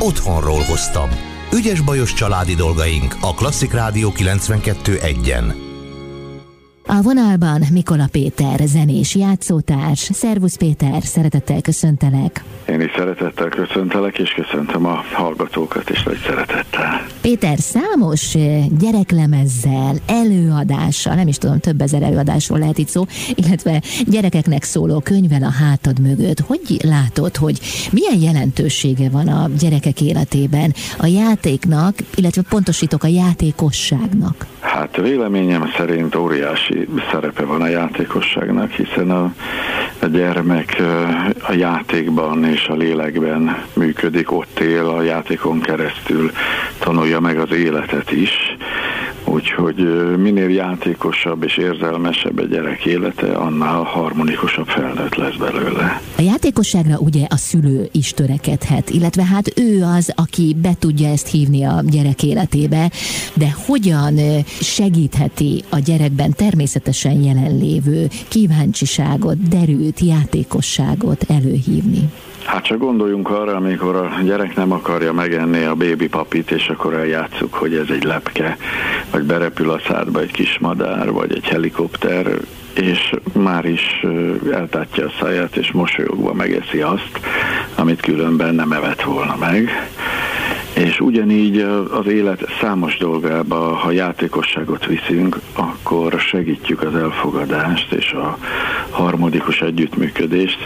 otthonról hoztam. Ügyes bajos családi dolgaink a Klasszik Rádió 92.1-en. A vonalban Mikola Péter, zenés játszótárs. Szervusz Péter, szeretettel köszöntelek. Én is szeretettel köszöntelek, és köszöntöm a hallgatókat is nagy szeretettel. Péter, számos gyereklemezzel, előadással, nem is tudom, több ezer előadásról lehet itt szó, illetve gyerekeknek szóló könyvvel a hátad mögött. Hogy látod, hogy milyen jelentősége van a gyerekek életében a játéknak, illetve pontosítok a játékosságnak? Hát véleményem szerint óriási szerepe van a játékosságnak, hiszen a, a gyermek a játékban és a lélekben működik, ott él, a játékon keresztül tanulja meg az életet is, Úgyhogy minél játékosabb és érzelmesebb a gyerek élete, annál harmonikusabb felnőtt lesz belőle. A játékosságra ugye a szülő is törekedhet, illetve hát ő az, aki be tudja ezt hívni a gyerek életébe, de hogyan segítheti a gyerekben természetesen jelenlévő kíváncsiságot, derült játékosságot előhívni? Hát csak gondoljunk arra, amikor a gyerek nem akarja megenni a bébi papit, és akkor eljátszuk, hogy ez egy lepke, vagy berepül a szádba egy kis madár, vagy egy helikopter, és már is eltátja a száját, és mosolyogva megeszi azt, amit különben nem evett volna meg. És ugyanígy az élet számos dolgába, ha játékosságot viszünk, akkor segítjük az elfogadást és a harmonikus együttműködést.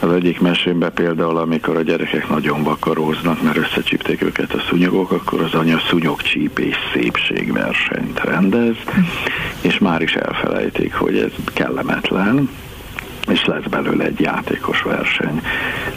Az egyik mesémben például, amikor a gyerekek nagyon vakaróznak, mert összecsípték őket a szúnyogok, akkor az anya szúnyogcsípés szépségversenyt rendez, és már is elfelejtik, hogy ez kellemetlen, és lesz belőle egy játékos verseny.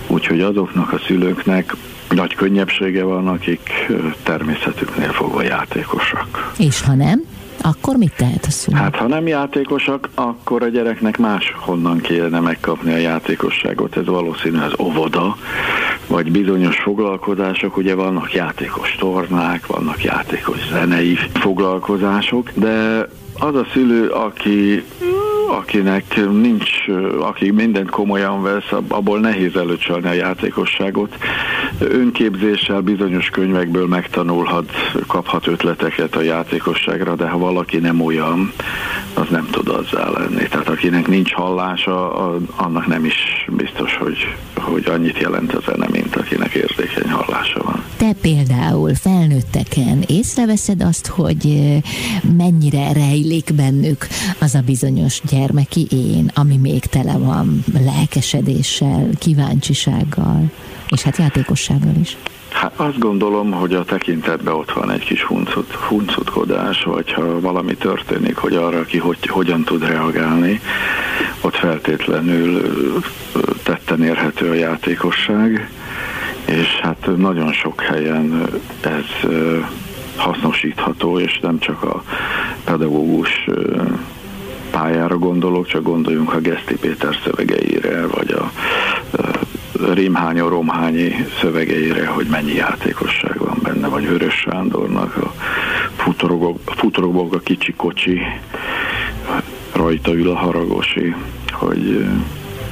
Úgyhogy azoknak a szülőknek nagy könnyebbsége van, akik természetüknél fogva játékosak. És ha nem? Akkor mit tehet a szülő? Hát ha nem játékosak, akkor a gyereknek más honnan kéne megkapni a játékosságot. Ez valószínű az óvoda, vagy bizonyos foglalkozások, ugye vannak játékos tornák, vannak játékos zenei foglalkozások, de az a szülő, aki akinek nincs, aki mindent komolyan vesz, abból nehéz előcsalni a játékosságot. Önképzéssel bizonyos könyvekből megtanulhat, kaphat ötleteket a játékosságra, de ha valaki nem olyan, az nem tud azzá lenni. Tehát akinek nincs hallása, annak nem is biztos, hogy, hogy annyit jelent a zene, mint akinek érzékeny hallása van. Te például felnőtteken észreveszed azt, hogy mennyire rejlik bennük az a bizonyos gyermeki én, ami még tele van lelkesedéssel, kíváncsisággal, és hát játékossággal is. Hát azt gondolom, hogy a tekintetben ott van egy kis huncut, huncutkodás, vagy ha valami történik, hogy arra ki hogy, hogyan tud reagálni, ott feltétlenül tetten érhető a játékosság, és hát nagyon sok helyen ez hasznosítható, és nem csak a pedagógus pályára gondolok, csak gondoljunk a Geszti Péter szövegeire, vagy a Rimhányó Romhányi szövegeire, hogy mennyi játékosság van benne, vagy Vörös Sándornak a futorogok a kicsi kocsi, rajta ül a haragosi, hogy,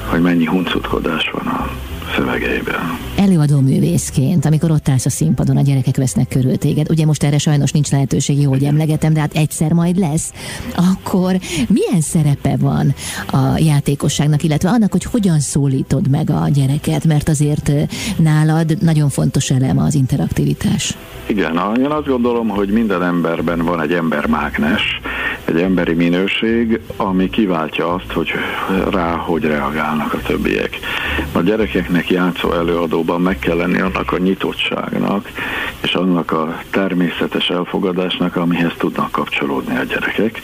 hogy mennyi huncutkodás van a szövegeiben. Előadó művészként, amikor ott állsz a színpadon, a gyerekek vesznek körül téged, ugye most erre sajnos nincs lehetőség, jó, hogy emlegetem, de hát egyszer majd lesz, akkor milyen szerepe van a játékosságnak, illetve annak, hogy hogyan szólítod meg a gyereket, mert azért nálad nagyon fontos elem az interaktivitás. Igen, én azt gondolom, hogy minden emberben van egy embermágnes, egy emberi minőség, ami kiváltja azt, hogy rá hogy reagálnak a többiek. A gyerekeknek játszó előadóban meg kell lenni annak a nyitottságnak, és annak a természetes elfogadásnak, amihez tudnak kapcsolódni a gyerekek.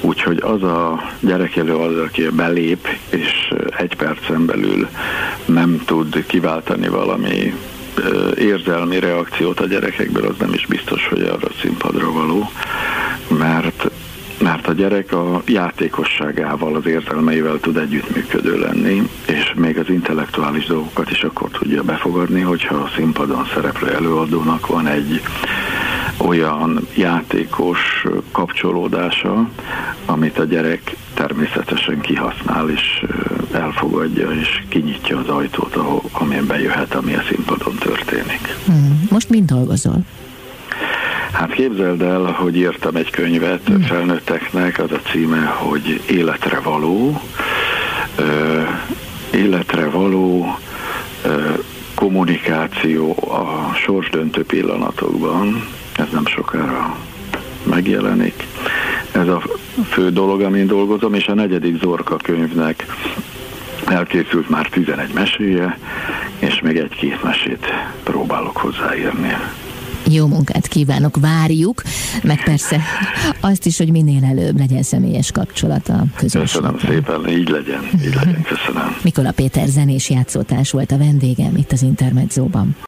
Úgyhogy az a gyerek előadó, aki belép, és egy percen belül nem tud kiváltani valami érzelmi reakciót a gyerekekből, az nem is biztos, hogy arra a színpadra való, mert mert a gyerek a játékosságával, az érzelmeivel tud együttműködő lenni, még az intellektuális dolgokat is akkor tudja befogadni, hogyha a színpadon szereplő előadónak van egy olyan játékos kapcsolódása, amit a gyerek természetesen kihasznál és elfogadja és kinyitja az ajtót, ahol, amilyen bejöhet, ami a színpadon történik. Hmm. Most mind dolgozol? Hát képzeld el, hogy írtam egy könyvet hmm. felnőtteknek, az a címe, hogy Életre való. Életre való kommunikáció a sorsdöntő pillanatokban. Ez nem sokára megjelenik. Ez a fő dolog, amin dolgozom, és a negyedik Zorka könyvnek elkészült már 11 meséje, és még egy-két mesét próbálok hozzáírni. Jó munkát kívánok, várjuk, meg persze azt is, hogy minél előbb legyen személyes kapcsolata közös. Köszönöm szépen, így legyen, így legyen, köszönöm. Mikola Péter zenés játszótárs volt a vendégem itt az Intermedzóban.